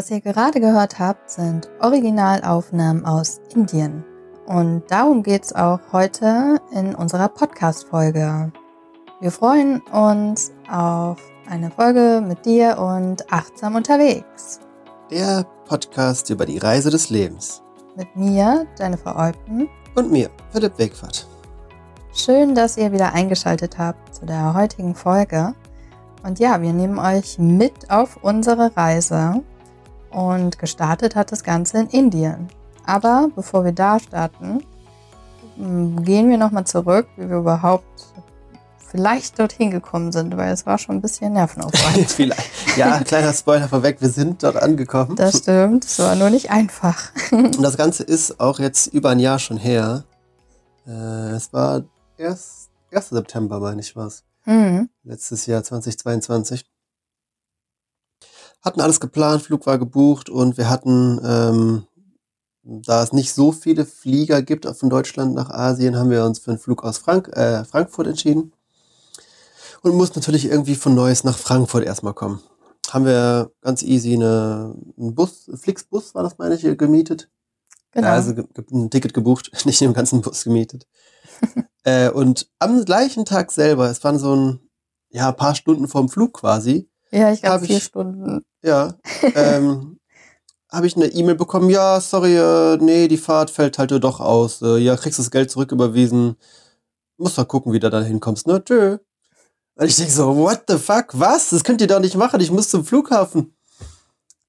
Was ihr gerade gehört habt, sind Originalaufnahmen aus Indien. Und darum geht es auch heute in unserer Podcast-Folge. Wir freuen uns auf eine Folge mit dir und achtsam unterwegs. Der Podcast über die Reise des Lebens. Mit mir, Jennifer Eupen. Und mir, Philipp Wegfahrt. Schön, dass ihr wieder eingeschaltet habt zu der heutigen Folge. Und ja, wir nehmen euch mit auf unsere Reise. Und gestartet hat das Ganze in Indien. Aber bevor wir da starten, gehen wir nochmal zurück, wie wir überhaupt vielleicht dorthin gekommen sind, weil es war schon ein bisschen nervenaufreibend. vielleicht. Ja, kleiner Spoiler vorweg, wir sind dort angekommen. Das stimmt, es war nur nicht einfach. Und das Ganze ist auch jetzt über ein Jahr schon her. Äh, es war erst 1. September, meine ich was. Mhm. Letztes Jahr 2022. Hatten alles geplant, Flug war gebucht und wir hatten, ähm, da es nicht so viele Flieger gibt von Deutschland nach Asien, haben wir uns für einen Flug aus Frank äh, Frankfurt entschieden. Und mussten natürlich irgendwie von Neues nach Frankfurt erstmal kommen. Haben wir ganz easy eine, einen Bus, Flixbus war das, meine ich, gemietet. Genau. Ja, also ein Ticket gebucht, nicht den ganzen Bus gemietet. äh, und am gleichen Tag selber, es waren so ein ja, paar Stunden vorm Flug quasi. Ja, ich glaube vier ich, Stunden. Ja. Ähm, habe ich eine E-Mail bekommen, ja, sorry, äh, nee, die Fahrt fällt halt doch aus. Äh, ja, kriegst das Geld zurücküberwiesen. Musst doch gucken, wie du da hinkommst, ne? Tschö. Und ich denke so, what the fuck? Was? Das könnt ihr doch nicht machen. Ich muss zum Flughafen.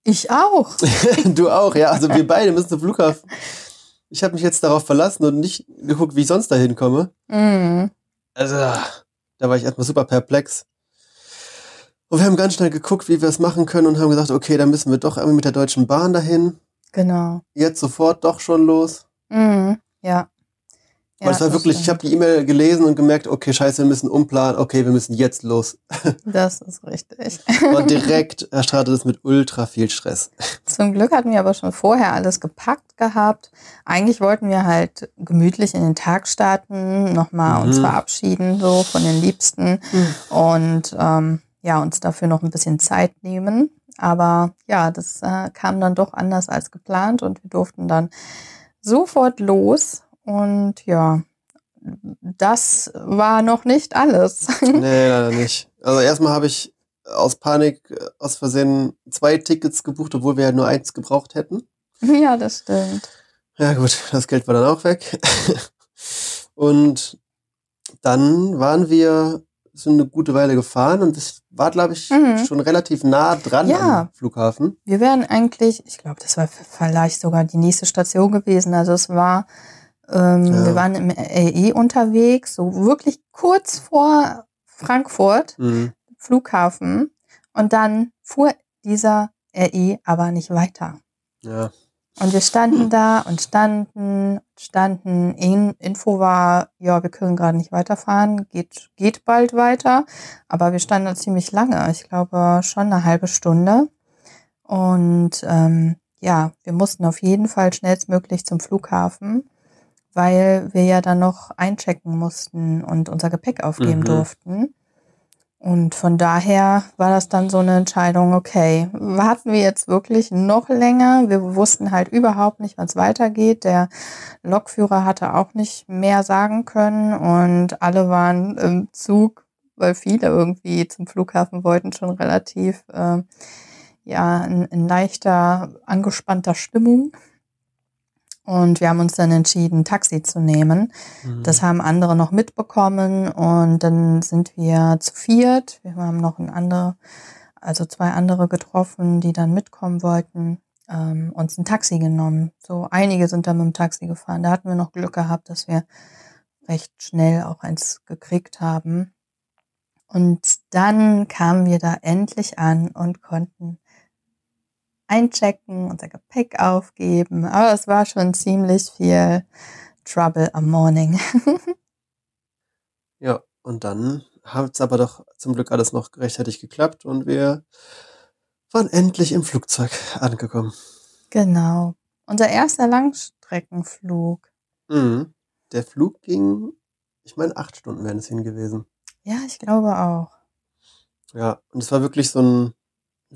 Ich auch. du auch, ja. Also wir beide müssen zum Flughafen. Ich habe mich jetzt darauf verlassen und nicht geguckt, wie ich sonst dahin komme. Mhm. Also, da war ich erstmal super perplex. Und wir haben ganz schnell geguckt, wie wir es machen können und haben gesagt, okay, dann müssen wir doch irgendwie mit der Deutschen Bahn dahin. Genau. Jetzt sofort doch schon los. Mhm. Ja. Ja, und es war wirklich, stimmt. ich habe die E-Mail gelesen und gemerkt, okay, scheiße, wir müssen umplanen, okay, wir müssen jetzt los. Das ist richtig. Und direkt startet es mit ultra viel Stress. Zum Glück hatten wir aber schon vorher alles gepackt gehabt. Eigentlich wollten wir halt gemütlich in den Tag starten, nochmal mhm. uns verabschieden, so von den Liebsten mhm. und ähm, ja, uns dafür noch ein bisschen Zeit nehmen. Aber ja, das äh, kam dann doch anders als geplant und wir durften dann sofort los und ja, das war noch nicht alles. nee, leider nicht. Also erstmal habe ich aus Panik äh, aus Versehen zwei Tickets gebucht, obwohl wir ja nur eins gebraucht hätten. Ja, das stimmt. Ja gut, das Geld war dann auch weg. und dann waren wir so eine gute Weile gefahren und es war, glaube ich, mhm. schon relativ nah dran ja. am Flughafen. Wir wären eigentlich, ich glaube, das war vielleicht sogar die nächste Station gewesen. Also es war ähm, ja. Wir waren im LE unterwegs, so wirklich kurz vor Frankfurt, mhm. Flughafen. Und dann fuhr dieser RE aber nicht weiter. Ja. Und wir standen da und standen, standen. In, Info war, ja, wir können gerade nicht weiterfahren, geht, geht bald weiter. Aber wir standen da ziemlich lange, ich glaube schon eine halbe Stunde. Und ähm, ja, wir mussten auf jeden Fall schnellstmöglich zum Flughafen weil wir ja dann noch einchecken mussten und unser Gepäck aufgeben mhm. durften. Und von daher war das dann so eine Entscheidung, okay, warten wir jetzt wirklich noch länger? Wir wussten halt überhaupt nicht, wann es weitergeht. Der Lokführer hatte auch nicht mehr sagen können und alle waren im Zug, weil viele irgendwie zum Flughafen wollten, schon relativ, äh, ja, in, in leichter, angespannter Stimmung. Und wir haben uns dann entschieden, Taxi zu nehmen. Mhm. Das haben andere noch mitbekommen und dann sind wir zu viert. Wir haben noch ein andere, also zwei andere getroffen, die dann mitkommen wollten, ähm, uns ein Taxi genommen. So einige sind dann mit dem Taxi gefahren. Da hatten wir noch Glück gehabt, dass wir recht schnell auch eins gekriegt haben. Und dann kamen wir da endlich an und konnten einchecken, unser Gepäck aufgeben. Aber es war schon ziemlich viel Trouble am Morning. ja, und dann hat es aber doch zum Glück alles noch rechtzeitig geklappt und wir waren endlich im Flugzeug angekommen. Genau. Unser erster Langstreckenflug. Mhm. Der Flug ging, ich meine, acht Stunden wären es hin gewesen. Ja, ich glaube auch. Ja, und es war wirklich so ein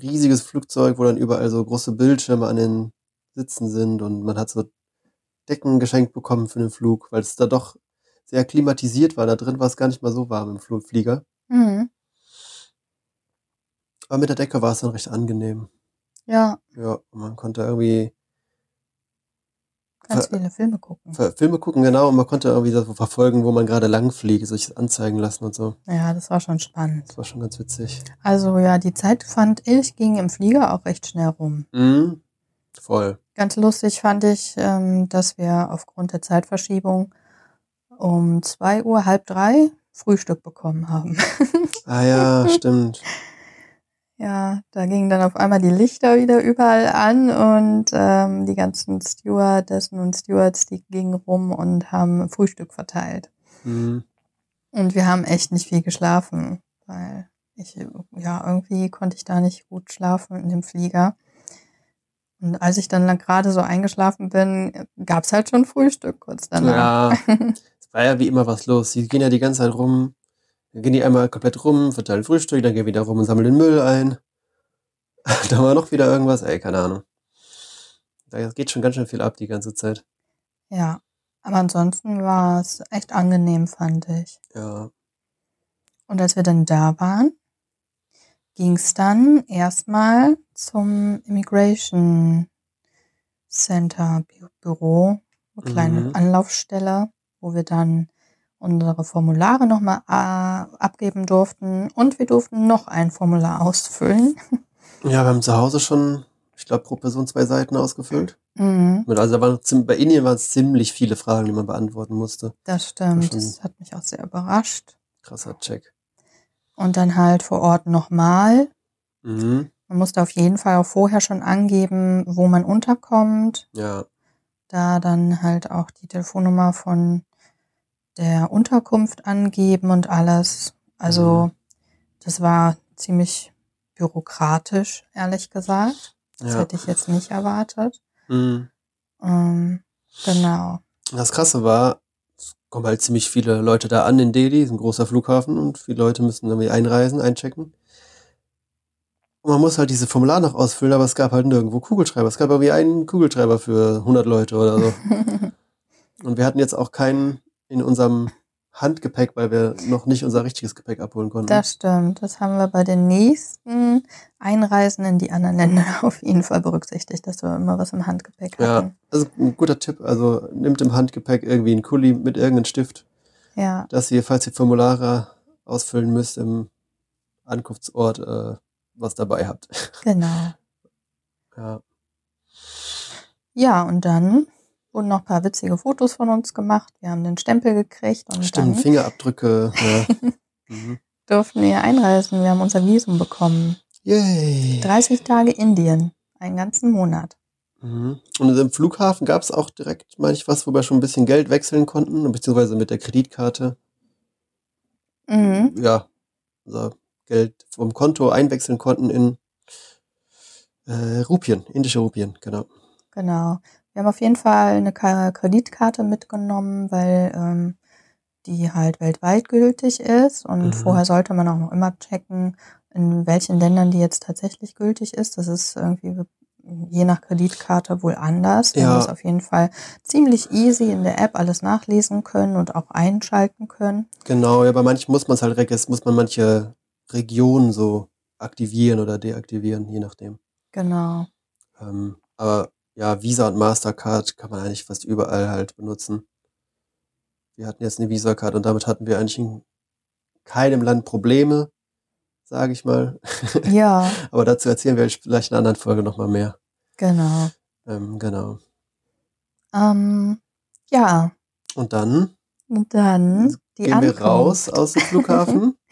riesiges Flugzeug, wo dann überall so große Bildschirme an den Sitzen sind und man hat so Decken geschenkt bekommen für den Flug, weil es da doch sehr klimatisiert war. Da drin war es gar nicht mal so warm im Flugflieger. Mhm. Aber mit der Decke war es dann recht angenehm. Ja, Ja, man konnte irgendwie ganz viele Filme gucken. Filme gucken, genau, und man konnte irgendwie so verfolgen, wo man gerade lang fliegt, sich anzeigen lassen und so. Ja, das war schon spannend. Das war schon ganz witzig. Also ja, die Zeit fand ich, ging im Flieger auch recht schnell rum. Mhm. Voll. Ganz lustig fand ich, ähm, dass wir aufgrund der Zeitverschiebung um zwei Uhr, halb drei Frühstück bekommen haben. Ah ja, stimmt. Ja, da gingen dann auf einmal die Lichter wieder überall an und ähm, die ganzen Stewardessen und Stewards, die gingen rum und haben Frühstück verteilt. Mhm. Und wir haben echt nicht viel geschlafen, weil ich, ja, irgendwie konnte ich da nicht gut schlafen in dem Flieger. Und als ich dann gerade so eingeschlafen bin, gab's halt schon Frühstück kurz danach. Ja, es war ja wie immer was los. Die gehen ja die ganze Zeit rum. Dann gehen die einmal komplett rum, verteilen Frühstück, dann gehen wieder rum und sammeln den Müll ein. da war noch wieder irgendwas, ey, keine Ahnung. Da geht schon ganz schön viel ab die ganze Zeit. Ja, aber ansonsten war es echt angenehm, fand ich. Ja. Und als wir dann da waren, ging's dann erstmal zum Immigration Center Bü- Büro, eine kleine Mhm. Anlaufstelle, wo wir dann unsere Formulare nochmal äh, abgeben durften und wir durften noch ein Formular ausfüllen. Ja, wir haben zu Hause schon, ich glaube, pro Person zwei Seiten ausgefüllt. Mhm, Also da waren, bei Indien waren es ziemlich viele Fragen, die man beantworten musste. das stimmt. Das hat mich auch sehr überrascht. Krasser Check. Und dann halt vor Ort nochmal. Mhm. Man musste auf jeden Fall auch vorher schon angeben, wo man unterkommt. Ja. da dann halt auch die Telefonnummer von der Unterkunft angeben und alles. Also Mhm. das war ziemlich bürokratisch, ehrlich gesagt. Das ja. hätte ich jetzt nicht erwartet. Mhm. Ähm, genau. Das Krasse war, es kommen halt ziemlich viele Leute da an in Delhi, ist ein großer Flughafen und viele Leute müssen irgendwie einreisen, einchecken. Und man muss halt diese Formular noch ausfüllen, aber es gab halt nirgendwo Kugelschreiber. Es gab irgendwie einen Kugelschreiber für 100 Leute oder so. Und wir hatten jetzt auch keinen in unserem Handgepäck, weil wir noch nicht unser richtiges Gepäck abholen konnten. das stimmt. Das haben wir bei den nächsten Einreisen in die anderen Länder auf jeden Fall berücksichtigt, dass wir immer was im Handgepäck ja, hatten. also ein guter Tipp. Also nimmt im Handgepäck irgendwie einen Kuli mit irgendeinem Stift, Ja, dass ihr, falls ihr Formulare ausfüllen müsst, im Ankunftsort äh, was dabei habt. genau. Ja. Ja, und dann wurden noch ein paar witzige Fotos von uns gemacht. Wir haben den Stempel gekriegt und Stimmt, dann Fingerabdrücke. Ja. mhm. durften wir einreisen. Wir haben unser Visum bekommen. Yay. 30 Tage Indien, einen ganzen Monat. Mhm. Und im Flughafen gab es auch direkt, meine ich, was, wo wir schon ein bisschen Geld wechseln konnten, beziehungsweise mit der Kreditkarte. Mhm. Ja, unser Geld vom Konto einwechseln konnten in äh, Rupien, indische Rupien, genau. Genau. Wir haben auf jeden Fall eine Ka- Kreditkarte mitgenommen, weil ähm, die halt weltweit gültig ist. Und Mhm. vorher sollte man auch noch immer checken, in welchen Ländern die jetzt tatsächlich gültig ist. Das ist irgendwie je nach Kreditkarte wohl anders. Wir Ja. haben das auf jeden Fall ziemlich easy in der App alles nachlesen können und auch einschalten können. Genau, ja, bei manchen muss man es halt, muss man manche Regionen so aktivieren oder deaktivieren, je nachdem. Genau. Ähm, aber ja, Visa und Mastercard kann man eigentlich fast überall halt benutzen. Wir hatten jetzt eine Visa-Card und damit hatten wir eigentlich in keinem Land Probleme, sage ich mal. Ja, aber dazu erzählen wir vielleicht in einer anderen Folge nochmal mehr. genau. Ähm, genau. Ähm, ja, Und dann und dann die gehen wir Ankunft. raus aus dem Flughafen.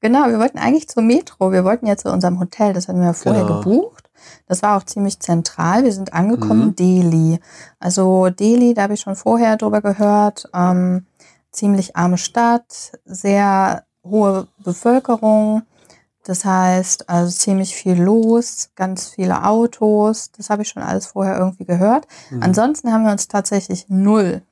Genau, wir wollten eigentlich zur Metro. Wir wollten ja zu unserem Hotel. Das hatten wir ja vorher Genau. gebucht. Das war auch ziemlich zentral. Wir sind angekommen, Mhm. Delhi. Also Delhi, da habe ich schon vorher drüber gehört. Ähm, ziemlich arme Stadt, sehr hohe Bevölkerung. Das heißt, also ziemlich viel los, ganz viele Autos. Das habe ich schon alles vorher irgendwie gehört. Mhm. Ansonsten haben wir uns tatsächlich null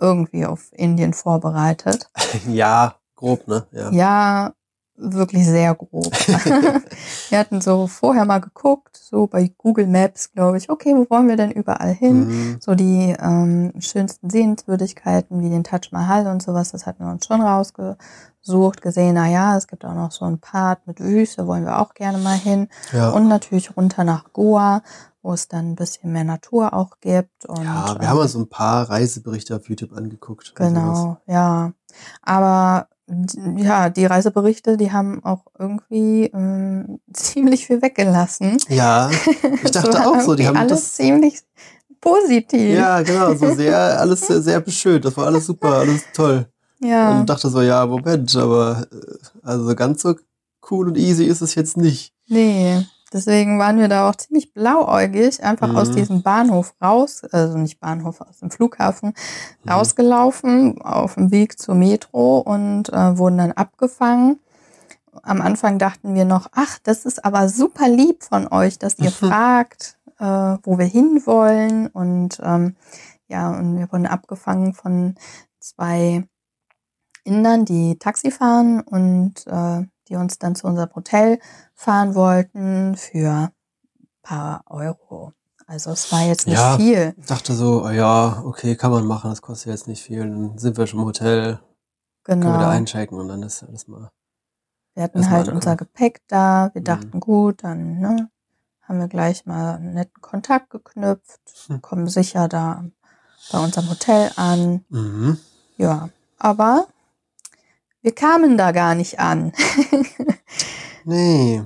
irgendwie auf Indien vorbereitet. ja, grob, ne? Ja. Ja, wirklich sehr grob. wir hatten so vorher mal geguckt, so bei Google Maps, glaube ich, okay, wo wollen wir denn überall hin? Mhm. So die ähm, schönsten Sehenswürdigkeiten wie den Taj Mahal und sowas, das hatten wir uns schon rausgesucht, gesehen, na ja, es gibt auch noch so ein Part mit Wüste, wollen wir auch gerne mal hin. Ja. Und natürlich runter nach Goa, wo es dann ein bisschen mehr Natur auch gibt. Und, ja, wir ähm, haben uns so ein paar Reiseberichte auf YouTube angeguckt. Genau, ja. Aber ja, die Reiseberichte, die haben auch irgendwie ähm, ziemlich viel weggelassen. Ja, ich dachte war auch so, die haben alles das. ziemlich positiv. Ja, genau, so sehr, alles sehr, sehr beschönt. Das war alles super, alles toll. ja. Und dachte so, ja, Moment, aber äh, also ganz so cool und easy ist es jetzt nicht. Nee, deswegen waren wir da auch ziemlich blauäugig, einfach aus Mhm. diesem Bahnhof raus, also nicht Bahnhof, aus dem Flughafen Mhm. rausgelaufen auf dem Weg zur Metro und äh, wurden dann abgefangen. Am Anfang dachten wir noch, ach, das ist aber super lieb von euch, dass ihr Mhm. fragt, äh, wo wir hinwollen. Und ähm, ja, und wir wurden abgefangen von zwei Indern, die Taxi fahren und äh, die uns dann zu unserem Hotel fahren wollten für ein paar Euro. Also es war jetzt nicht Ja. viel. Ich dachte so, ja, okay, kann man machen, das kostet jetzt nicht viel. Dann sind wir schon im Hotel, können wir da Genau. einchecken und dann ist alles mal. Wir hatten halt angucken. unser Gepäck da. Wir Mhm. dachten, gut, dann ne, haben wir gleich mal einen netten Kontakt geknüpft, Hm. kommen sicher da bei unserem Hotel an. Mhm. Ja, aber wir kamen da gar nicht an. Nee,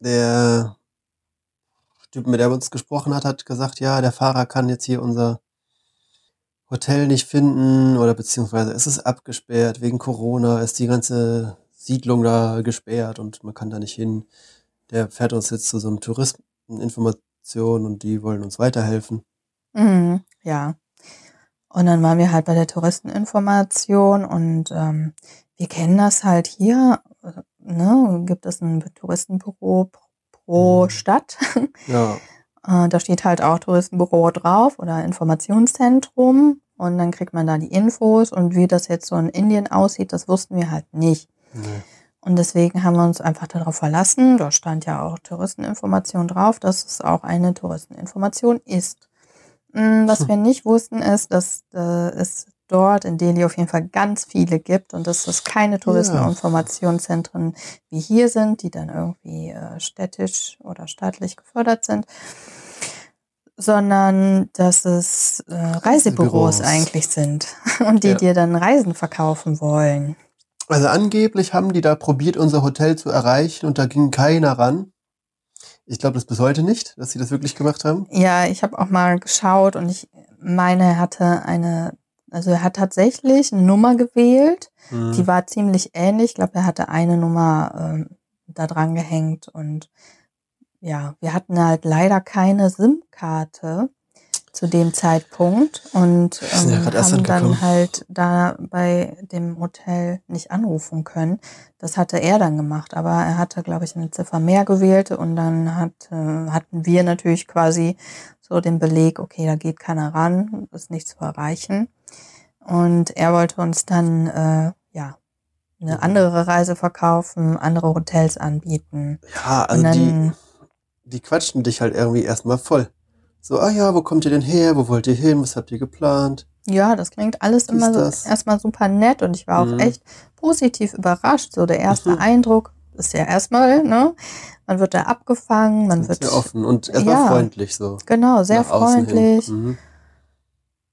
der Typ, mit der uns gesprochen hat, hat gesagt, ja, der Fahrer kann jetzt hier unser Hotel nicht finden oder beziehungsweise es ist abgesperrt wegen Corona, ist die ganze Siedlung da gesperrt und man kann da nicht hin. Der fährt uns jetzt zu so einem Touristeninformation und die wollen uns weiterhelfen. Mhm, ja. Und dann waren wir halt bei der Touristeninformation und ähm, wir kennen das halt hier. äh, Ne, gibt es ein Touristenbüro pro- Mhm. Stadt. Ja, Äh, Da steht halt auch Touristenbüro drauf oder Informationszentrum und dann kriegt man da die Infos und wie das jetzt so in Indien aussieht, das wussten wir halt nicht. nee. Und deswegen haben wir uns einfach darauf verlassen, da stand ja auch Touristeninformation drauf, dass es auch eine Touristeninformation ist. Mm, Was wir nicht wussten ist, dass äh, es dort in Delhi auf jeden Fall ganz viele gibt und dass es keine Touristeninformationszentren wie hier sind, die dann irgendwie äh, städtisch oder staatlich gefördert sind, sondern dass es äh, Reisebüros Reisebüros. eigentlich sind und die Ja. dir dann Reisen verkaufen wollen. Also angeblich haben die da probiert, unser Hotel zu erreichen und da ging keiner ran. Ich glaube das bis heute nicht, dass sie das wirklich gemacht haben. Ja, ich habe auch mal geschaut und ich meine, er hatte eine, also er hat tatsächlich eine Nummer gewählt, Mhm. die war ziemlich ähnlich. Ich glaube, er hatte eine Nummer ähm, da dran gehängt und ja, wir hatten halt leider keine SIM-Karte zu dem Zeitpunkt und ja ähm, erst haben dann halt da bei dem Hotel nicht anrufen können. Das hatte er dann gemacht, aber er hatte, glaube ich, eine Ziffer mehr gewählt und dann hat, äh, hatten wir natürlich quasi so den Beleg, okay, da geht keiner ran, ist nicht zu erreichen. Und er wollte uns dann, äh, ja, eine Mhm. andere Reise verkaufen, andere Hotels anbieten. Ja, also und die, die quatschen dich halt irgendwie erstmal voll. So, ah ja, wo kommt ihr denn her? Wo wollt ihr hin? Was habt ihr geplant? ja, das klingt alles immer so das. erstmal super nett und ich war Mhm. auch echt positiv überrascht. So der erste Mhm. Eindruck ist ja erstmal, ne, man wird da abgefangen, man wird sehr offen und erstmal ja. freundlich so. genau sehr freundlich. Mhm.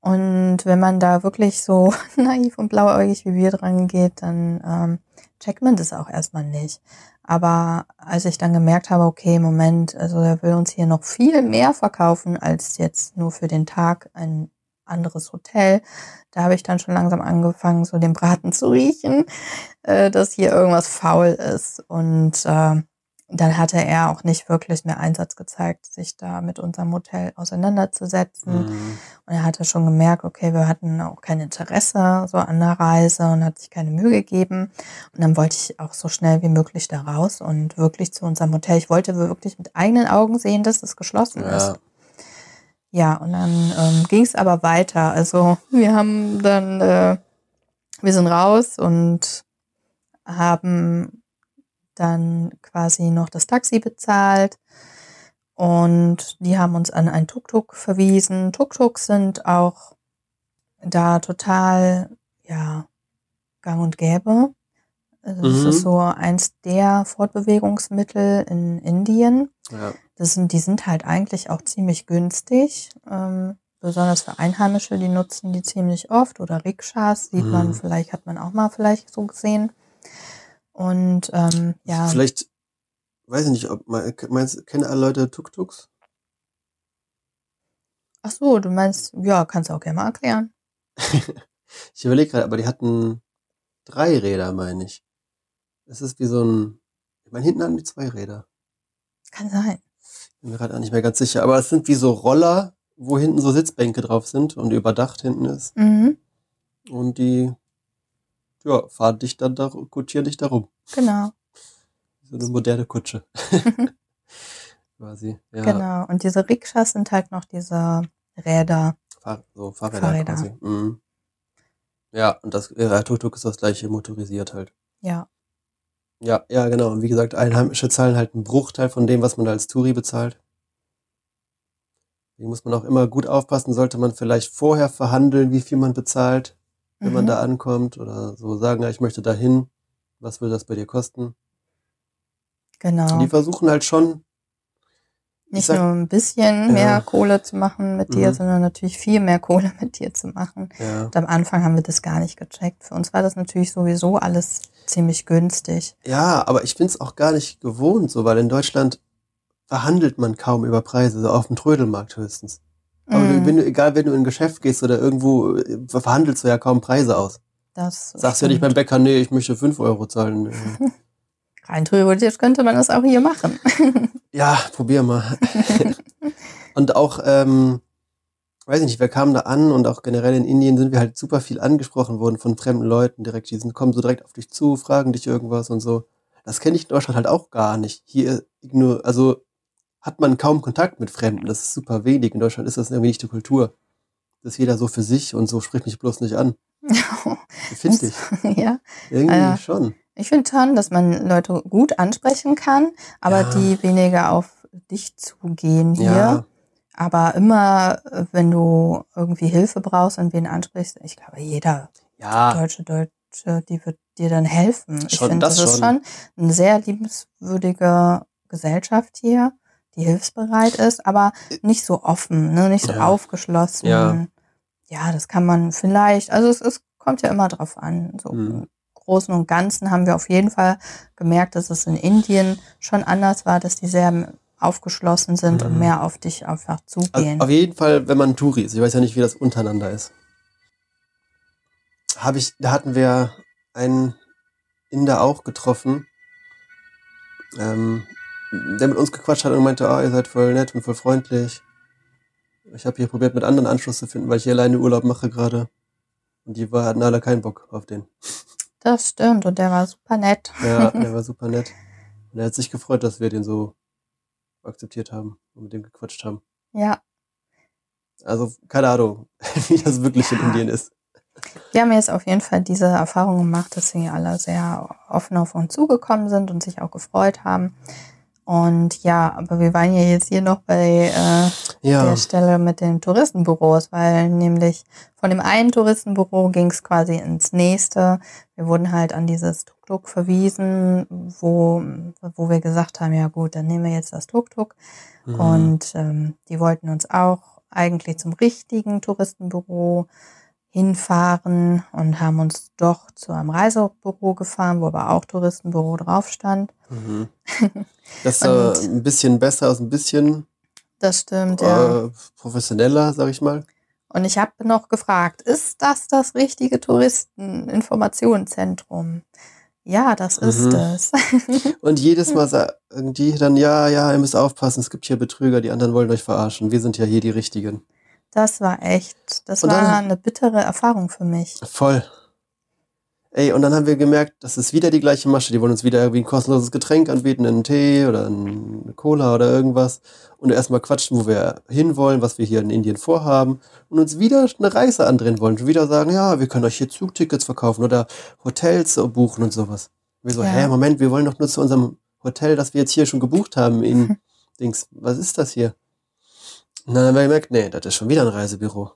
Und wenn man da wirklich so naiv und blauäugig wie wir dran geht, dann ähm, checkt man das auch erstmal nicht. Aber als ich dann gemerkt habe, okay, Moment, also er will uns hier noch viel mehr verkaufen als jetzt nur für den Tag ein anderes Hotel, da habe ich dann schon langsam angefangen, so den Braten zu riechen, äh, dass hier irgendwas faul ist. Und äh, dann hatte er auch nicht wirklich mehr Einsatz gezeigt, sich da mit unserem Hotel auseinanderzusetzen. Mhm. Und er hatte schon gemerkt, okay, wir hatten auch kein Interesse so an der Reise und hat sich keine Mühe gegeben. Und dann wollte ich auch so schnell wie möglich da raus und wirklich zu unserem Hotel. Ich wollte wirklich mit eigenen Augen sehen, dass es geschlossen Ja, ist. Ja, und dann ähm, ging es aber weiter. Also wir haben dann, äh, wir sind raus und haben dann quasi noch das Taxi bezahlt. Und die haben uns an ein Tuk-Tuk verwiesen. Tuk-Tuks sind auch da total, ja, gang und gäbe. Also das Mhm. ist so eins der Fortbewegungsmittel in Indien. Ja. Das sind, die sind halt eigentlich auch ziemlich günstig. Ähm, besonders für Einheimische, die nutzen die ziemlich oft. Oder Rikschas sieht man Mhm. vielleicht, hat man auch mal vielleicht so gesehen. Und ähm, ja, Vielleicht, weiß ich nicht, ob man, meinst, kennen alle Leute Tuk-Tuks? ach so, du meinst, ja, kannst du auch gerne mal erklären. Ich überlege gerade, aber die hatten drei Räder, meine ich. Es ist wie so ein, ich meine, hinten haben die zwei Räder. Kann sein. Bin mir gerade auch nicht mehr ganz sicher. Aber es sind wie so Roller, wo hinten so Sitzbänke drauf sind und überdacht hinten ist. Mhm, Und die, ja, fahren dich dann da, kutschieren dich da rum. genau, So eine moderne Kutsche. Quasi. Ja, genau. Und diese Rikschas sind halt noch diese Räder. Fahr so Fahrräder, Fahrräder. quasi. Mhm. Ja, und das ja, Tuk-Tuk ist das gleiche motorisiert halt. Ja, Ja, ja, genau. Und wie gesagt, Einheimische zahlen halt einen Bruchteil von dem, was man da als Touri bezahlt. Deswegen muss man auch immer gut aufpassen, sollte man vielleicht vorher verhandeln, wie viel man bezahlt, wenn man Mhm. da ankommt oder so sagen, ja, ich möchte da hin, was will das bei dir kosten? genau. Und die versuchen halt schon, Nicht sag- nur ein bisschen Ja. mehr Kohle zu machen mit dir, Mhm. sondern natürlich viel mehr Kohle mit dir zu machen. ja, Und am Anfang haben wir das gar nicht gecheckt. Für uns war das natürlich sowieso alles ziemlich günstig. ja, aber ich find's auch gar nicht gewohnt so, weil in Deutschland verhandelt man kaum über Preise, so auf dem Trödelmarkt höchstens. Aber Mm, wenn du, egal, wenn du in ein Geschäft gehst oder irgendwo, äh, verhandelst du ja kaum Preise aus. das Sagst ja nicht beim stimmt. Bäcker, nee, ich möchte 5 Euro zahlen. Rein theoretisch könnte man das auch hier machen. Ja, probier mal. und auch, ähm, weiß ich nicht, wir kamen da an und auch generell in Indien sind wir halt super viel angesprochen worden von fremden Leuten direkt. Die sind, kommen so direkt auf dich zu, fragen dich irgendwas und so. Das kenne ich in Deutschland halt auch gar nicht. Hier nur, also hat man kaum Kontakt mit Fremden. Das ist super wenig. In Deutschland ist das irgendwie nicht die Kultur. Das ist jeder so für sich und so sprich mich bloß nicht an. Finde ich. ja, Irgendwie ja. schon. ich finde schon, dass man Leute gut ansprechen kann, aber Ja. die weniger auf dich zugehen hier. Ja, Aber immer, äh, wenn du irgendwie Hilfe brauchst und wen ansprichst, ich glaube, jeder ja, deutsche Deutsche, die wird dir dann helfen. ich Schon, finde, das das, ist schon. schon eine sehr liebenswürdige Gesellschaft hier, die hilfsbereit ist, aber nicht so offen, ne? nicht so Ja. aufgeschlossen. Ja. Ja, das kann man vielleicht, also es, es kommt ja immer drauf an. So Mhm. im Großen und Ganzen haben wir auf jeden Fall gemerkt, dass es in Indien schon anders war, dass die sehr aufgeschlossen sind und Mhm. mehr auf dich einfach Also zugehen. auf jeden Fall, wenn man Touri ist. Ich weiß ja nicht, wie das untereinander ist. Habe ich, da hatten wir einen Inder auch getroffen, ähm, der mit uns gequatscht hat und meinte, ah, ihr seid voll nett und voll freundlich. Ich habe hier probiert, mit anderen Anschluss zu finden, weil ich hier alleine Urlaub mache gerade. Und die war, hatten alle keinen Bock auf den. das stimmt und der war super nett. Ja, der war super nett. Und er hat sich gefreut, dass wir den so akzeptiert haben und mit dem gequatscht haben. Ja, Also, keine Ahnung, wie das wirklich in Ja. Indien ist. Wir haben jetzt auf jeden Fall diese Erfahrung gemacht, dass sie alle sehr offen auf uns zugekommen sind und sich auch gefreut haben. Und ja, aber wir waren ja jetzt hier noch bei äh, Ja. der Stelle mit den Touristenbüros, weil nämlich von dem einen Touristenbüro ging es quasi ins nächste. Wir wurden halt an dieses Tuk-Tuk verwiesen, wo, wo wir gesagt haben, ja gut, dann nehmen wir jetzt das Tuk-Tuk. Mhm. Und ähm, die wollten uns auch eigentlich zum richtigen Touristenbüro hinfahren und haben uns doch zu einem Reisebüro gefahren, wo aber auch Touristenbüro drauf stand. Mhm. Das ist äh, ein bisschen besser, ist ein bisschen Das stimmt, ja. äh, professioneller, sag ich mal. Und ich habe noch gefragt, ist das das richtige Touristeninformationszentrum? Ja, das ist Mhm. es. Und jedes Mal sagen die dann, ja, ja, ihr müsst aufpassen, es gibt hier Betrüger, die anderen wollen euch verarschen. Wir sind ja hier die Richtigen. Das war echt, das Und war dann- eine bittere Erfahrung für mich. Voll. Ey, und dann haben wir gemerkt, das ist wieder die gleiche Masche. Die wollen uns wieder irgendwie ein kostenloses Getränk anbieten, einen Tee oder eine Cola oder irgendwas. Und erstmal quatschen, wo wir hinwollen, was wir hier in Indien vorhaben. Und uns wieder eine Reise andrehen wollen. Und wieder sagen, ja, wir können euch hier Zugtickets verkaufen oder Hotels buchen und sowas. Wir so, Ja. hä, Moment, wir wollen doch nur zu unserem Hotel, das wir jetzt hier schon gebucht haben in Dings. Was ist das hier? Und dann haben wir gemerkt, nee, das ist schon wieder ein Reisebüro.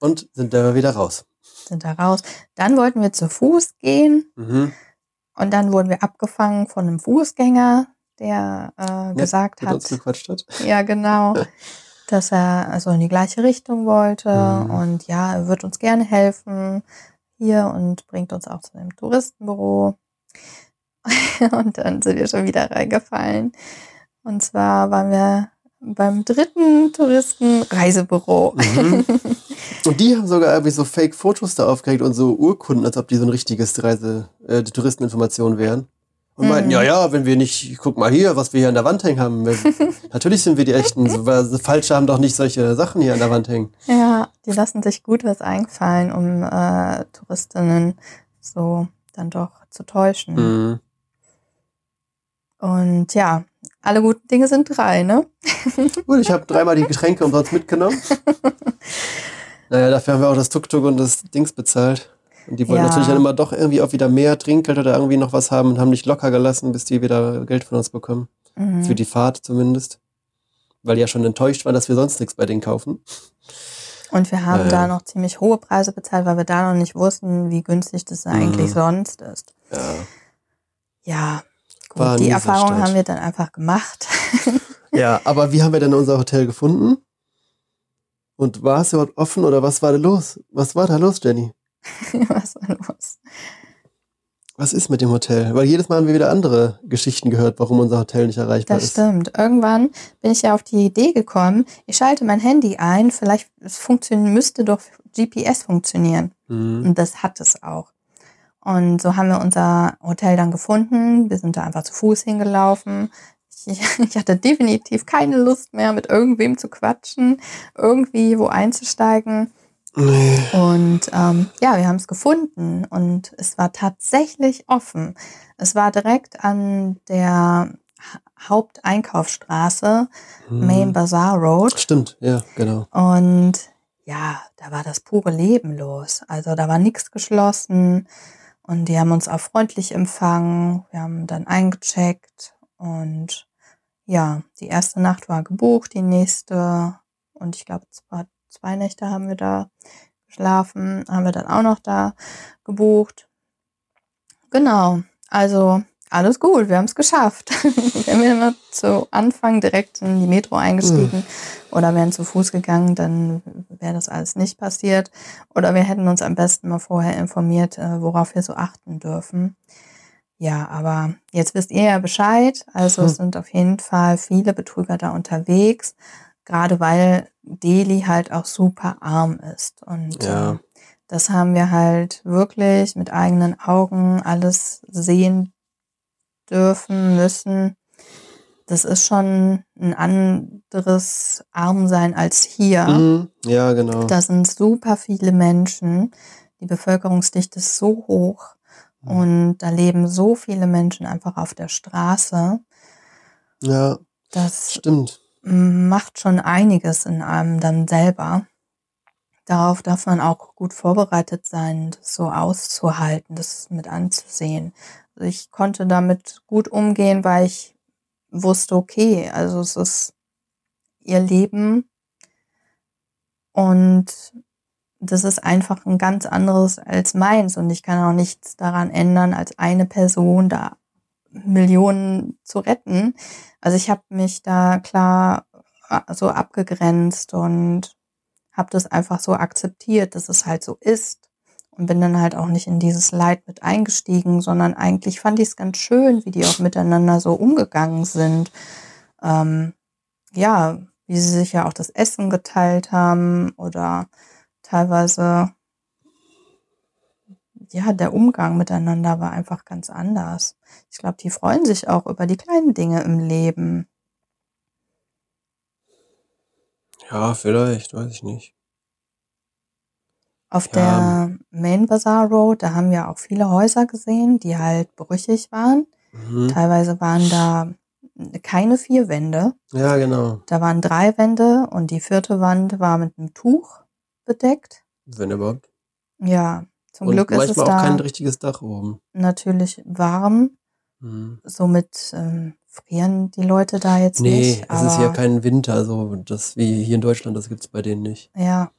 Und sind da wieder raus. Sind da raus. Dann wollten wir zu Fuß gehen Mhm. und dann wurden wir abgefangen von einem Fußgänger, der äh, gesagt uns hat, hat. ja genau, dass er also in die gleiche Richtung wollte Mhm. und ja, er wird uns gerne helfen hier und bringt uns auch zu dem Touristenbüro. und dann sind wir schon wieder reingefallen. Und zwar waren wir beim dritten Touristenreisebüro. Mhm. Und die haben sogar irgendwie so Fake-Fotos da aufgehängt und so Urkunden, als ob die so ein richtiges Reise, äh, die Touristeninformation wären. Und meinten, Mhm. ja, ja, wenn wir nicht, guck mal hier, was wir hier an der Wand hängen haben. Wir- Natürlich sind wir die echten, weil Falsche haben doch nicht solche Sachen hier an der Wand hängen. Ja, die lassen sich gut was einfallen, um äh, Touristinnen so dann doch zu täuschen. Mhm. Und ja, alle guten Dinge sind drei, ne? Gut, ich habe dreimal die Getränke umsonst mitgenommen. naja, dafür haben wir auch das Tuk-Tuk und das Dings bezahlt. Und die wollten Ja. natürlich dann immer doch irgendwie auch wieder mehr Trinkgeld oder irgendwie noch was haben und haben nicht locker gelassen, bis die wieder Geld von uns bekommen. Mhm. Für die Fahrt zumindest. Weil die ja schon enttäuscht waren, dass wir sonst nichts bei denen kaufen. Und wir haben Naja. da noch ziemlich hohe Preise bezahlt, weil wir da noch nicht wussten, wie günstig das eigentlich Mhm. sonst ist. Ja. Ja, War die Erfahrung Stadt. haben wir dann einfach gemacht. Ja, aber wie haben wir denn unser Hotel gefunden? Und war es überhaupt offen oder was war da los? Was war da los, Jenny? Was war los? Was ist mit dem Hotel? Weil jedes Mal haben wir wieder andere Geschichten gehört, warum unser Hotel nicht erreichbar Das ist. stimmt. Irgendwann bin ich ja auf die Idee gekommen, ich schalte mein Handy ein, vielleicht es funktionieren, müsste doch GPS funktionieren. Mhm. Und das hat es auch. Und so haben wir unser Hotel dann gefunden. Wir sind da einfach zu Fuß hingelaufen. Ich, ich hatte definitiv keine Lust mehr, mit irgendwem zu quatschen, irgendwie wo einzusteigen. Nee. Und ähm, ja, wir haben es gefunden und es war tatsächlich offen. Es war direkt an der Ha- Haupteinkaufsstraße, Mhm. Main Bazaar Road. Stimmt, ja, genau. Und ja, da war das pure Leben los. Also da war nichts geschlossen und die haben uns auch freundlich empfangen. Wir haben dann eingecheckt und ja, die erste Nacht war gebucht, die nächste und ich glaube zwei, zwei Nächte haben wir da geschlafen, haben wir dann auch noch da gebucht. Genau, also alles gut, wir haben es geschafft. Wären wir immer zu Anfang direkt in die Metro eingestiegen oder wären zu Fuß gegangen, dann wäre das alles nicht passiert. Oder wir hätten uns am besten mal vorher informiert, äh, worauf wir so achten dürfen. Ja, aber jetzt wisst ihr ja Bescheid. Also es Hm. sind auf jeden Fall viele Betrüger da unterwegs, gerade weil Delhi halt auch super arm ist. Und Ja. äh, das haben wir halt wirklich mit eigenen Augen alles sehen dürfen, müssen. Das ist schon ein anderes Armsein als hier. Mhm. Ja, genau. Da sind super viele Menschen. Die Bevölkerungsdichte ist so hoch. Mhm. Und da leben so viele Menschen einfach auf der Straße. Ja, Das stimmt. macht schon einiges in einem dann selber. Darauf darf man auch gut vorbereitet sein, das so auszuhalten, das mit anzusehen. Ich konnte damit gut umgehen, weil ich wusste, okay, also es ist ihr Leben. Und das ist einfach ein ganz anderes als meins. Und ich kann auch nichts daran ändern, als eine Person da Millionen zu retten. Also ich habe mich da klar äh, so abgegrenzt und habe das einfach so akzeptiert, dass es halt so ist und bin dann halt auch nicht in dieses Leid mit eingestiegen, sondern eigentlich fand ich es ganz schön, wie die auch miteinander so umgegangen sind. Ähm, ja, wie sie sich ja auch das Essen geteilt haben oder teilweise ja, der Umgang miteinander war einfach ganz anders. Ich glaube, die freuen sich auch über die kleinen Dinge im Leben. Ja, vielleicht, weiß ich nicht. Auf der Main Bazaar Road, da haben wir auch viele Häuser gesehen, die halt brüchig waren. Mhm. Teilweise waren da keine vier Wände. Ja, genau. Da waren drei Wände und die vierte Wand war mit einem Tuch bedeckt. Wenn überhaupt. Ja, Zum Und Glück ist es manchmal auch da kein richtiges Dach oben. natürlich warm. Mhm. Somit ähm, frieren die Leute da jetzt Nee, nicht. es ist ja kein Winter, so das wie hier in Deutschland, das gibt's bei denen nicht. Ja,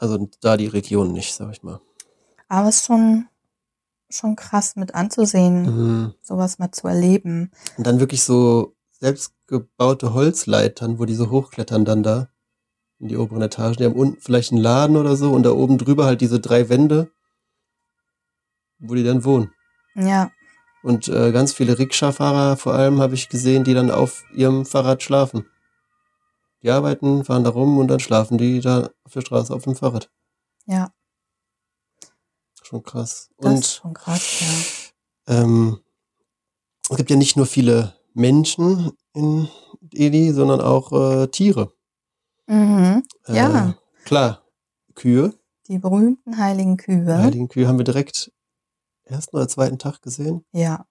Also da die Region nicht, sag ich mal. aber es ist schon, schon krass mit anzusehen, Mhm. sowas mal zu erleben. Und dann wirklich so selbstgebaute Holzleitern, wo die so hochklettern dann da in die oberen Etagen. Die haben unten vielleicht einen Laden oder so und da oben drüber halt diese drei Wände, wo die dann wohnen. Ja, Und äh, ganz viele Rikscha-Fahrer vor allem habe ich gesehen, die dann auf ihrem Fahrrad schlafen. Die arbeiten, fahren da rum und dann schlafen die da auf der Straße auf dem Fahrrad. ja, Schon krass. das ist Und schon krass, ja. ähm, es gibt ja nicht nur viele Menschen in Edi, sondern auch äh, Tiere. Mhm. Äh, Ja. Klar, Kühe. Die berühmten heiligen Kühe. Die heiligen Kühe haben wir direkt ersten oder zweiten Tag gesehen. Ja.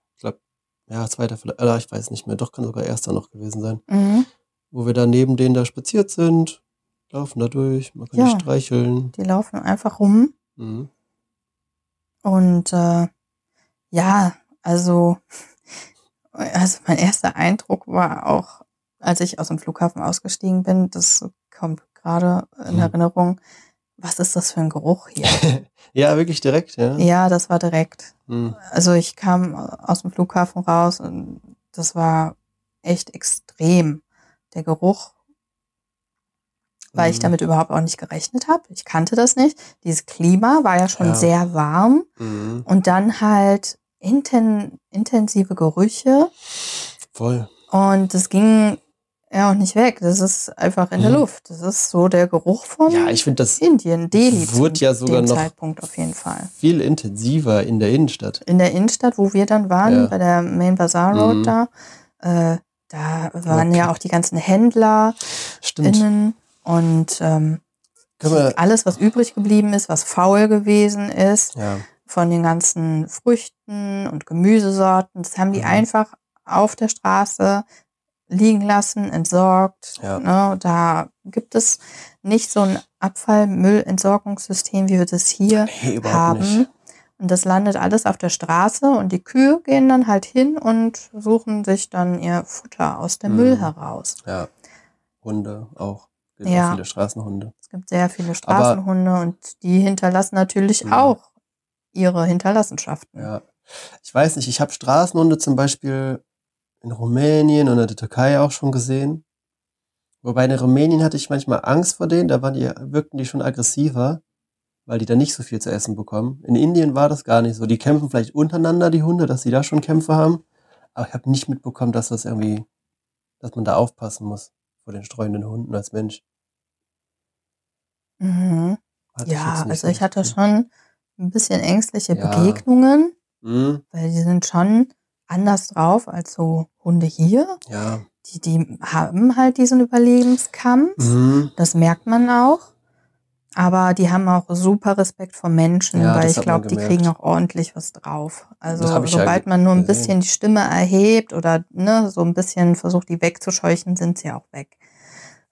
Ja, zweiter vielleicht, äh, ich weiß nicht mehr. Doch, kann sogar erster noch gewesen sein. Mhm. Wo wir da neben denen da spaziert sind, laufen da durch, man kann Ja. die streicheln. Die laufen einfach rum. Mhm. Und äh, ja, also, also mein erster Eindruck war auch, als ich aus dem Flughafen ausgestiegen bin, das kommt gerade in Mhm. Erinnerung, was ist das für ein Geruch hier? Ja, wirklich direkt, ja. ja, das war direkt. Mhm. Also ich kam aus dem Flughafen raus und das war echt extrem, der Geruch, weil ich Mhm. damit überhaupt auch nicht gerechnet habe. Ich kannte das nicht. Dieses Klima war ja schon Ja. sehr warm. Mhm. Und dann halt inten intensive Gerüche Voll. und das ging ja auch nicht weg. Das ist einfach in der Mhm. Luft. Das ist so der Geruch von Ja, ich finde das Indien, Delhi wurde ja sogar noch- Zeitpunkt auf jeden Fall. viel intensiver in der Innenstadt. In der Innenstadt, wo wir dann waren, Ja. bei der Main Bazaar Road Mhm. da, äh, da waren Okay. ja auch die ganzen Händler Stimmt. innen und ähm, alles, was übrig geblieben ist, was faul gewesen ist, ja. von den ganzen Früchten und Gemüsesorten. Das haben die Mhm. einfach auf der Straße liegen lassen, entsorgt. Ja. Ne, da gibt es nicht so ein Abfallmüllentsorgungssystem, wie wir das hier Nee, haben. nicht. Und das landet alles auf der Straße und die Kühe gehen dann halt hin und suchen sich dann ihr Futter aus dem Mhm. Müll heraus. Ja. Hunde auch. Es gibt Ja. viele Straßenhunde. Es gibt sehr viele Straßenhunde und die hinterlassen natürlich Mhm. auch ihre Hinterlassenschaften. Ja. Ich weiß nicht, ich habe Straßenhunde zum Beispiel in Rumänien und in der Türkei auch schon gesehen. Wobei in Rumänien hatte ich manchmal Angst vor denen, da waren die, wirkten die schon aggressiver, weil die da nicht so viel zu essen bekommen. In Indien war das gar nicht so. Die kämpfen vielleicht untereinander, die Hunde, dass sie da schon Kämpfe haben. Aber ich habe nicht mitbekommen, dass das irgendwie, dass man da aufpassen muss vor den streuenden Hunden als Mensch. Mhm. Ja, also so ich hatte schon ein bisschen ängstliche Ja. Begegnungen, Gefühl. weil die sind schon anders drauf als so Hunde hier. Mhm, ja. Die, die haben halt diesen Überlebenskampf. Mhm. Das merkt man auch. Aber die haben auch super Respekt vor Menschen, Ja, weil ich glaube, die kriegen auch ordentlich was drauf. Also ich ja sobald man nur ein gesehen. bisschen die Stimme erhebt oder ne, so ein bisschen versucht, die wegzuscheuchen, sind sie auch weg.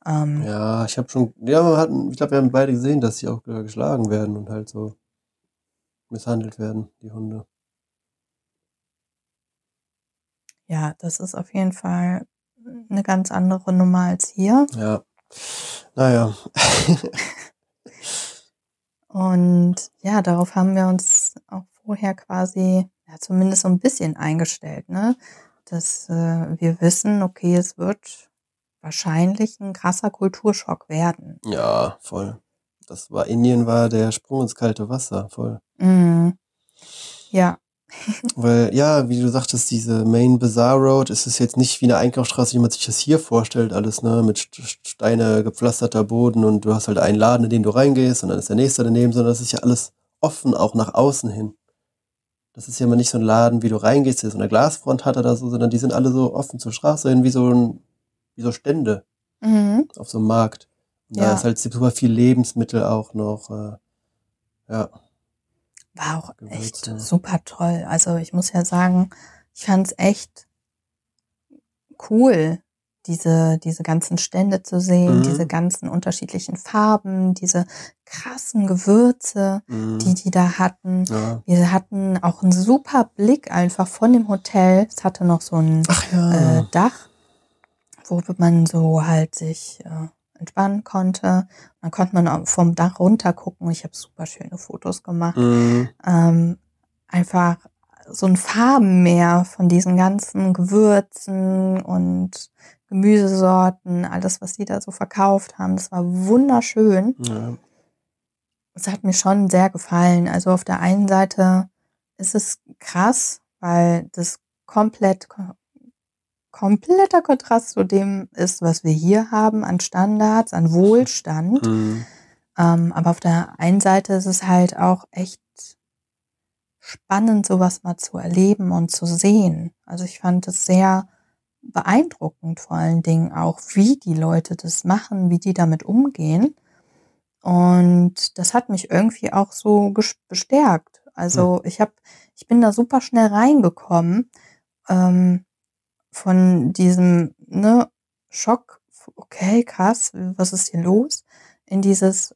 Ähm, Ja, ich habe schon, ja, wir hatten, ich glaube, wir haben beide gesehen, dass sie auch äh, geschlagen werden und halt so misshandelt werden, die Hunde. ja, das ist auf jeden Fall eine ganz andere Nummer als hier. Ja. Naja. Und ja, darauf haben wir uns auch vorher quasi, ja, zumindest so ein bisschen eingestellt, ne? Dass äh, wir wissen, okay, es wird wahrscheinlich ein krasser Kulturschock werden. ja, voll. Das war, Indien war der Sprung ins kalte Wasser, voll. Mhm. Ja, Weil, ja, wie du sagtest, diese Main Bazaar Road, ist es jetzt nicht wie eine Einkaufsstraße, wie man sich das hier vorstellt, alles, ne, mit St- St- Steine gepflasterter Boden und du hast halt einen Laden, in den du reingehst und dann ist der nächste daneben, sondern das ist ja alles offen, auch nach außen hin. Das ist ja immer nicht so ein Laden, wie du reingehst, der so eine Glasfront hat oder so, sondern die sind alle so offen zur Straße hin, wie so ein, wie so Stände mhm. auf so einem Markt. Und da Ja. ist halt super viel Lebensmittel auch noch, äh, ja. War auch Gewürze. echt super toll. Also ich muss ja sagen, ich fand es echt cool, diese, diese ganzen Stände zu sehen, Mhm. diese ganzen unterschiedlichen Farben, diese krassen Gewürze, Mhm. die die da hatten. ja. Wir hatten auch einen super Blick einfach von dem Hotel. Es hatte noch so ein ja. äh, Dach, wo man so halt sich äh, entspannen konnte. Dann konnte man auch vom Dach runter gucken. Ich habe super schöne Fotos gemacht. Mhm. Ähm, einfach so ein Farbenmeer von diesen ganzen Gewürzen und Gemüsesorten, alles, was die da so verkauft haben. Das war wunderschön. Ja. Es hat mir schon sehr gefallen. Also auf der einen Seite ist es krass, weil das komplett kompletter Kontrast zu dem ist, was wir hier haben an Standards, an Wohlstand. Mhm. Ähm, aber auf der einen Seite ist es halt auch echt spannend, sowas mal zu erleben und zu sehen. Also ich fand es sehr beeindruckend, vor allen Dingen auch, wie die Leute das machen, wie die damit umgehen. Und das hat mich irgendwie auch so bestärkt. Also ich habe, ich bin da super schnell reingekommen ähm, von diesem ne, Schock. Okay, krass, was ist hier los? In dieses,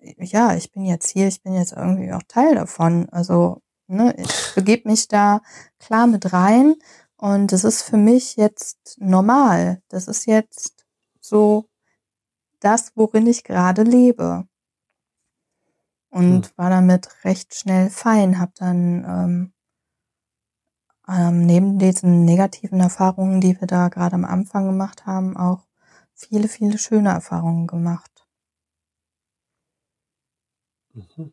ja, ich bin jetzt hier, ich bin jetzt irgendwie auch Teil davon. Also ne, ich begebe mich da klar mit rein und das ist für mich jetzt normal. Das ist jetzt so das, worin ich gerade lebe. Und war damit recht schnell fein, habe dann ähm, ähm, neben diesen negativen Erfahrungen, die wir da gerade am Anfang gemacht haben, auch viele, viele schöne Erfahrungen gemacht. Mhm.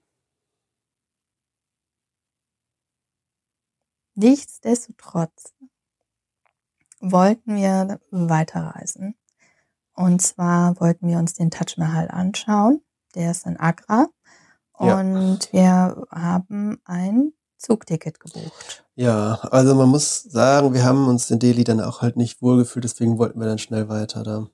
Nichtsdestotrotz wollten wir weiterreisen. Und zwar wollten wir uns den Taj Mahal anschauen. Der ist in Agra. Ja. Und wir haben ein Zugticket gebucht. Ja, also man muss sagen, wir haben uns in Delhi dann auch halt nicht wohlgefühlt, deswegen wollten wir dann schnell weiter da.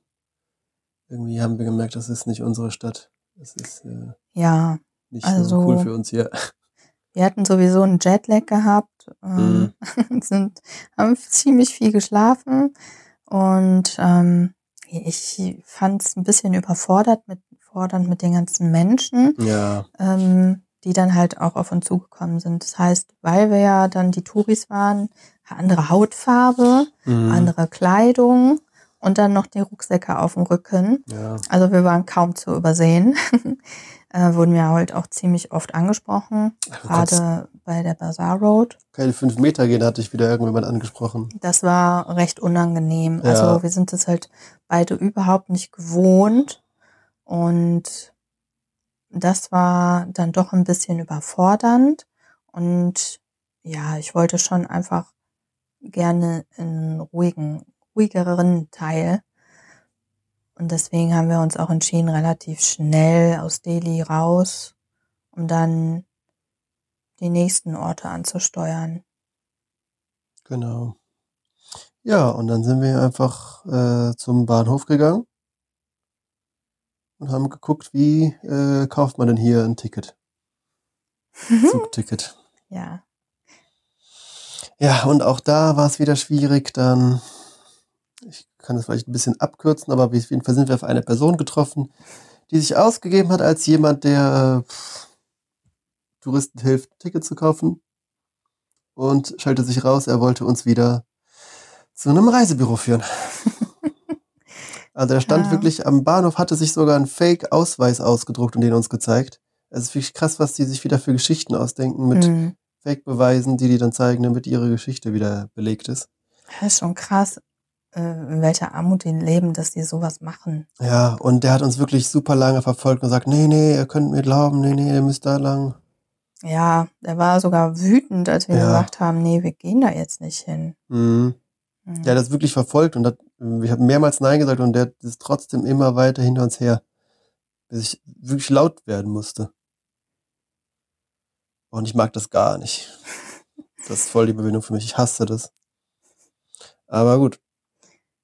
Irgendwie haben wir gemerkt, das ist nicht unsere Stadt. Das ist äh, Ja, nicht Also- so cool für uns hier. wir hatten sowieso einen Jetlag gehabt, ähm, sind, haben ziemlich viel geschlafen und ähm, ich fand es ein bisschen überfordert mit, fordernd mit den ganzen Menschen. Ja, ähm, die dann halt auch auf uns zugekommen sind. Das heißt, weil wir ja dann die Touris waren, andere Hautfarbe, mhm. andere Kleidung und dann noch die Rucksäcke auf dem Rücken. ja, Also wir waren kaum zu übersehen. äh, wurden wir halt auch ziemlich oft angesprochen, du konntest gerade bei der Bazaar Road. keine fünf Meter gehen, hatte ich wieder irgendjemand angesprochen. Das war recht unangenehm. Ja. Also wir sind es halt beide überhaupt nicht gewohnt und das war dann doch ein bisschen überfordernd und ja, ich wollte schon einfach gerne einen ruhigen, ruhigeren Teil. Und deswegen haben wir uns auch entschieden, relativ schnell aus Delhi raus, um dann die nächsten Orte anzusteuern. Genau. Ja, und dann sind wir einfach äh, zum Bahnhof gegangen und haben geguckt, wie äh, kauft man denn hier ein Ticket, Zugticket. ja. Ja, und auch da war es wieder schwierig, dann, ich kann das vielleicht ein bisschen abkürzen, aber auf jeden Fall sind wir auf eine Person getroffen, die sich ausgegeben hat als jemand, der äh, pff, Touristen hilft, ein Ticket zu kaufen. Und schaltet sich raus, er wollte uns wieder zu einem Reisebüro führen. Also er stand Ja. wirklich am Bahnhof, hatte sich sogar einen Fake-Ausweis ausgedruckt und den uns gezeigt. Es ist wirklich krass, was die sich wieder für Geschichten ausdenken mit Hm. Fake-Beweisen, die die dann zeigen, damit ihre Geschichte wieder belegt ist. Das ist schon krass, äh, in welcher Armut die leben, dass die sowas machen. Ja, und der hat uns wirklich super lange verfolgt und gesagt, nee, nee, ihr könnt mir glauben, nee, nee, ihr müsst da lang. Ja, der war sogar wütend, als wir Ja. gesagt haben, nee, wir gehen da jetzt nicht hin. Mhm. Hm. Der hat das wirklich verfolgt und hat, wir haben mehrmals Nein gesagt und der ist trotzdem immer weiter hinter uns her, bis ich wirklich laut werden musste. Und ich mag das gar nicht. Das ist voll die Überwindung für mich. Ich hasse das. Aber gut,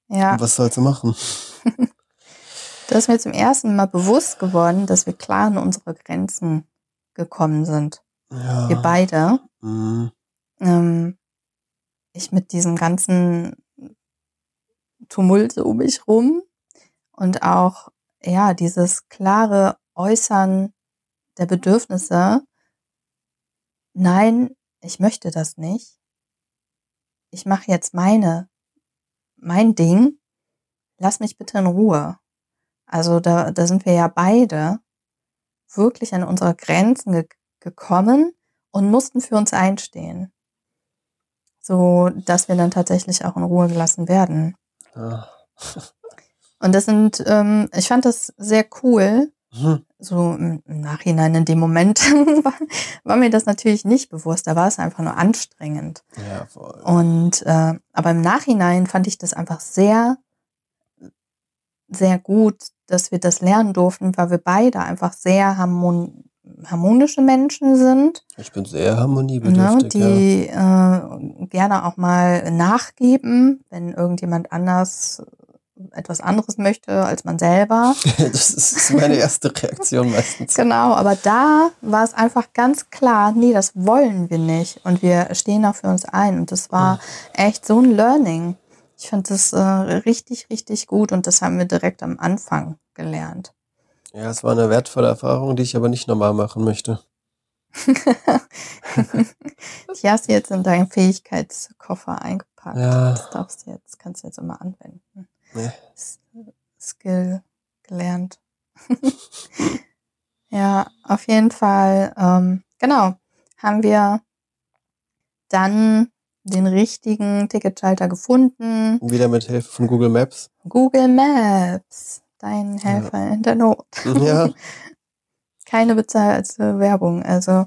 ja, was sollst du machen? da ist mir zum ersten Mal bewusst geworden, dass wir klar an unsere Grenzen gekommen sind. Ja. Wir beide. Mhm. Ähm, ich mit diesem ganzen Tumulte um mich rum und auch ja dieses klare Äußern der Bedürfnisse. Nein, ich möchte das nicht. Ich mache jetzt meine mein Ding. Lass mich bitte in Ruhe. Also da, da sind wir ja beide wirklich an unsere Grenzen ge gekommen und mussten für uns einstehen. So, dass wir dann tatsächlich auch in Ruhe gelassen werden. Ja. und das sind, ähm, ich fand das sehr cool. Mhm. So im, Nachhinein, in dem Moment war, war, mir das natürlich nicht bewusst. Da war es einfach nur anstrengend. Ja, voll. Und äh, aber im Nachhinein fand ich das einfach sehr, sehr gut, dass wir das lernen durften, weil wir beide einfach sehr harmon harmonische Menschen sind. Ich bin sehr harmoniebedürftig. Ne, die ja. äh, gerne auch mal nachgeben, wenn irgendjemand anders etwas anderes möchte als man selber. das ist meine erste Reaktion meistens. Genau, aber da war es einfach ganz klar, nee, das wollen wir nicht und wir stehen auch für uns ein und das war echt so ein Learning. Ich fand das äh, richtig, richtig gut und das haben wir direkt am Anfang gelernt. Ja, es war eine wertvolle Erfahrung, die ich aber nicht normal machen möchte. die hast du jetzt in deinen Fähigkeitskoffer eingepackt. Ja. Das darfst du jetzt, kannst du jetzt immer anwenden. Nee. Skill gelernt. ja, auf jeden Fall, ähm, genau, haben wir dann den richtigen Ticketschalter gefunden. Wieder mit Hilfe von Google Maps. Google Maps, dein Helfer ja. in der Not. Ja. Keine bezahlte Werbung. Also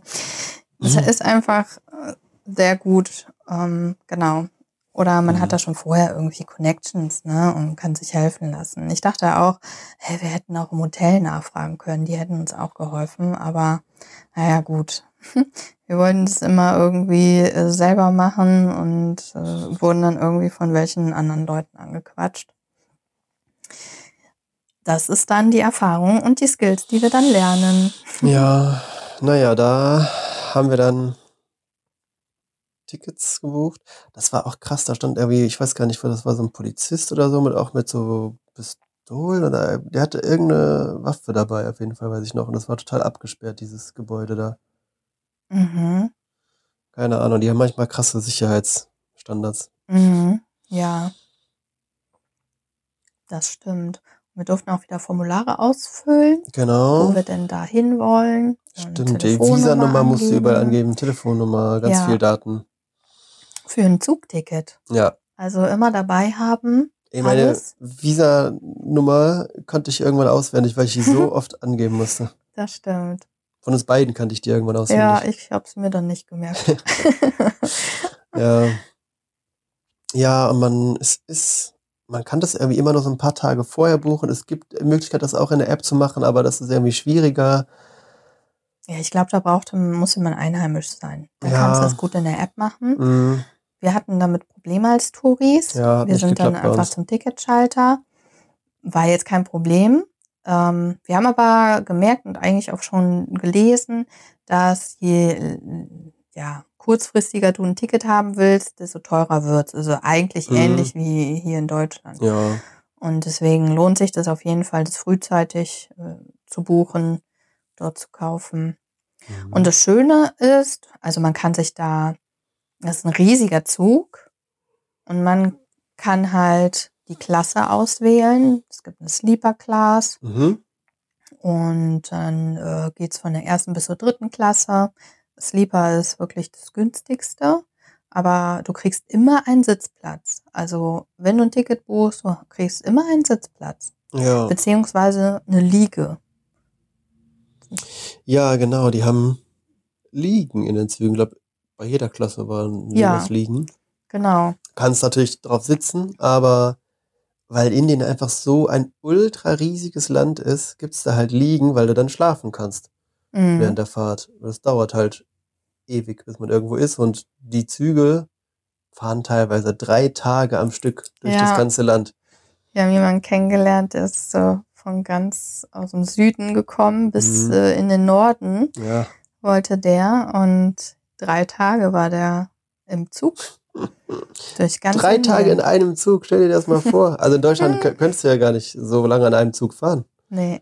es mhm. ist einfach äh, sehr gut. Ähm, genau. Oder man mhm. hat da schon vorher irgendwie Connections, ne, und kann sich helfen lassen. Ich dachte auch, hey, wir hätten auch im Hotel nachfragen können, die hätten uns auch geholfen, aber naja, gut. Wir wollten es immer irgendwie äh, selber machen und äh, wurden dann irgendwie von welchen anderen Leuten angequatscht. Das ist dann die Erfahrung und die Skills, die wir dann lernen. Ja, naja, da haben wir dann Tickets gebucht. Das war auch krass, da stand irgendwie, ich weiß gar nicht, das war so ein Polizist oder so, mit auch mit so Pistolen oder der hatte irgendeine Waffe dabei, auf jeden Fall, weiß ich noch. Und das war total abgesperrt, dieses Gebäude da. Mhm. Keine Ahnung, die haben manchmal krasse Sicherheitsstandards. Mhm. Ja. Das stimmt. Wir durften auch wieder Formulare ausfüllen, genau. wo wir denn da hin wollen. Stimmt, die Visa-Nummer musst du überall angeben, Telefonnummer, ganz ja. viel Daten für ein Zugticket. Ja. Also immer dabei haben. Ich meine Visa-Nummer konnte ich irgendwann auswendig, weil ich die so oft angeben musste. Das stimmt. Von uns beiden kannte ich die irgendwann auswendig. Ja, ich habe es mir dann nicht gemerkt. ja. Ja, und man, es ist, man kann das irgendwie immer noch so ein paar Tage vorher buchen. Es gibt die Möglichkeit, das auch in der App zu machen, aber das ist irgendwie schwieriger. Ja, ich glaube, da braucht, muss man einheimisch sein. Dann ja. kannst du das gut in der App machen. Mhm. Wir hatten damit Probleme als Touris. Ja, wir sind dann einfach zum Ticketschalter. War jetzt kein Problem. Ähm, wir haben aber gemerkt und eigentlich auch schon gelesen, dass je ja, kurzfristiger du ein Ticket haben willst, desto teurer wird es. Also eigentlich mhm. ähnlich wie hier in Deutschland. Ja. Und deswegen lohnt sich das auf jeden Fall, das frühzeitig äh, zu buchen, dort zu kaufen. Mhm. Und das Schöne ist, also man kann sich da das ist ein riesiger Zug und man kann halt die Klasse auswählen. Es gibt eine Sleeper Class. Mhm. Und dann äh, geht es von der ersten bis zur dritten Klasse. Sleeper ist wirklich das günstigste, aber du kriegst immer einen Sitzplatz. Also wenn du ein Ticket buchst, du kriegst immer einen Sitzplatz. Ja. Beziehungsweise eine Liege. Ja, genau, die haben Liegen in den Zügen. Ich glaube, bei jeder Klasse waren ja, liegen. Genau. Kannst natürlich drauf sitzen, aber weil Indien einfach so ein ultra riesiges Land ist, gibt es da halt liegen, weil du dann schlafen kannst mhm. während der Fahrt. Das dauert halt ewig, bis man irgendwo ist und die Züge fahren teilweise drei Tage am Stück durch ja. das ganze Land. Wir haben jemanden kennengelernt, der ist so von ganz aus dem Süden gekommen bis mhm. äh, in den Norden. Ja. Wollte der und drei Tage war der im Zug. Durch ganz Drei Indien. Tage in einem Zug, stell dir das mal vor. Also in Deutschland kö- könntest du ja gar nicht so lange an einem Zug fahren. Nee,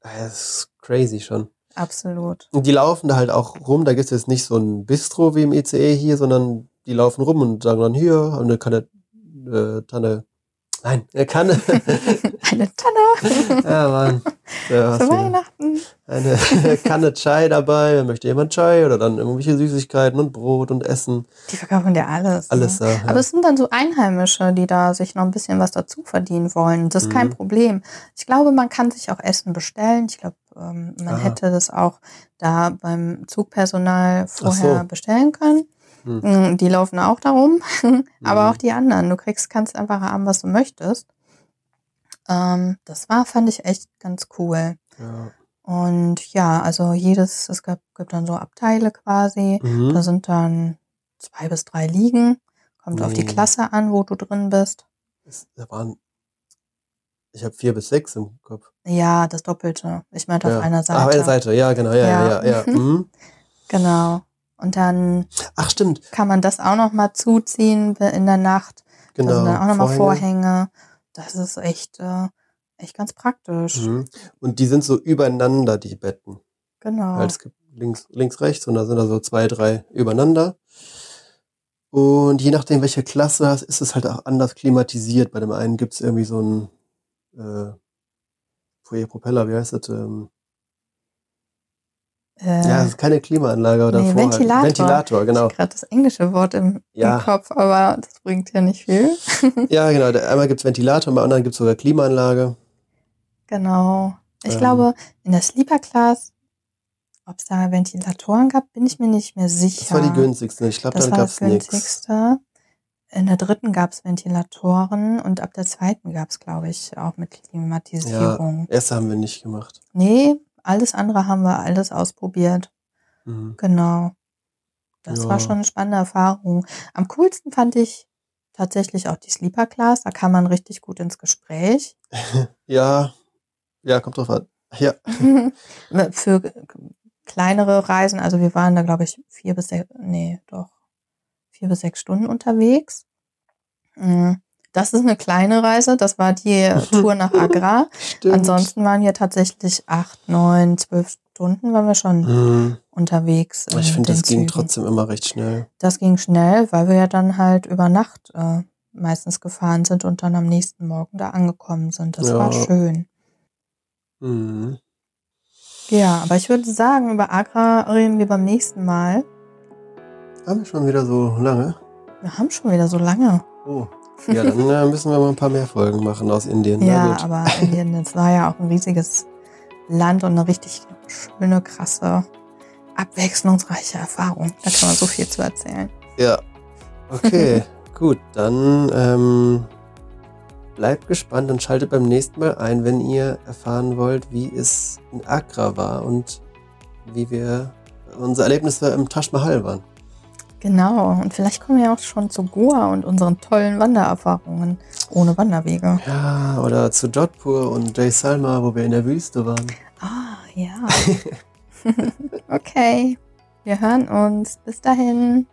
Das ist crazy schon. Absolut. Und die laufen da halt auch rum. Da gibt es jetzt nicht so ein Bistro wie im ICE hier, sondern die laufen rum und sagen dann hier, haben eine Kanne, äh, Tanne, nein, eine Kanne, Eine Tanne ja Mann, ja, zu. Weihnachten. eine Kanne Chai dabei, möchte jemand Chai oder dann irgendwelche Süßigkeiten und Brot und Essen, Die verkaufen dir alles. alles Ne? da. Ja. Aber es sind dann so Einheimische, die da sich noch ein bisschen was dazu verdienen wollen. Das ist kein Mhm. Problem. Ich glaube, man kann sich auch Essen bestellen. Ich glaube, ähm, man Aha. hätte das auch da beim Zugpersonal vorher so. bestellen können. Hm. Mm, Die laufen auch darum, aber Mhm. auch die anderen. Du kriegst, kannst einfach haben, was du möchtest. Ähm, das war, fand ich echt ganz cool. ja. Und ja, also jedes, es gab, gibt dann so Abteile quasi. Da Mhm. sind dann zwei bis drei Liegen. Kommt auf die. Klasse an, wo du drin bist. Es, da waren, ich habe vier bis sechs im Kopf. Ja, das Doppelte. Ich meinte ja. auf einer Seite. Auf einer Seite, ja, genau, ja, ja, Ja. ja. Mhm. Genau. Und dann Ach, stimmt, kann man das auch noch mal zuziehen in der Nacht. genau. Da sind dann auch noch mal Vorhänge. Vorhänge. Das ist echt, äh, echt ganz praktisch. Mhm. Und die sind so übereinander, die Betten. Genau. Halt, es gibt links, links, rechts und da sind da so zwei, drei übereinander. Und je nachdem, welche Klasse hast, ist es halt auch anders klimatisiert. Bei dem einen gibt es irgendwie so ein äh, Foyer Propeller, wie heißt das? Ähm, äh, ja, es ist keine Klimaanlage oder nee, davor. Ventilator. Halt. Ventilator, genau. gerade das englische Wort im, Ja. im Kopf, aber das bringt ja nicht viel. Ja, genau. Einmal gibt es Ventilator, beim anderen gibt es sogar Klimaanlage. Genau. Ich Ähm. glaube, in der Sleeper Class, ob es da Ventilatoren gab, bin ich mir nicht mehr sicher. Das war die günstigste. Ich glaube, Das dann war gab das es nichts. In der dritten gab es Ventilatoren und ab der zweiten gab es, glaube ich, auch mit Klimatisierung. Erste haben wir nicht gemacht. Nee, alles andere haben wir alles ausprobiert. Mhm. Genau. Das Ja. war schon eine spannende Erfahrung. Am coolsten fand ich tatsächlich auch die Sleeper Class. Da kam man richtig gut ins Gespräch. Ja, ja, kommt drauf an. Ja, Für kleinere Reisen, also wir waren da, glaube ich, vier bis sechs, nee, doch, vier bis sechs Stunden unterwegs. Mm, Das ist eine kleine Reise. Das war die Tour nach Agra. Ansonsten waren wir tatsächlich acht, neun, zwölf Stunden waren wir schon Mhm. unterwegs. Ich in finde, das den ging Zügen. trotzdem immer recht schnell. Das ging schnell, weil wir ja dann halt über Nacht äh, meistens gefahren sind und dann am nächsten Morgen da angekommen sind. Das Ja. war schön. Mhm. Ja, aber ich würde sagen, über Agra reden wir beim nächsten Mal. Haben wir schon wieder so lange? Wir haben schon wieder so lange. Oh. Ja, dann äh, müssen wir mal ein paar mehr Folgen machen aus Indien. Ja, aber Indien, das war ja auch ein riesiges Land und eine richtig schöne, krasse, abwechslungsreiche Erfahrung. Da kann man so viel zu erzählen. Ja. Okay, gut. Dann ähm, bleibt gespannt und schaltet beim nächsten Mal ein, wenn ihr erfahren wollt, wie es in Agra war und wie wir unsere Erlebnisse im Taj Mahal waren. Genau, und vielleicht kommen wir auch schon zu Goa und unseren tollen Wandererfahrungen ohne Wanderwege. Ja, oder zu Jodhpur und Jay Salma, wo wir in der Wüste waren. Ah, ja. okay, wir hören uns. Bis dahin.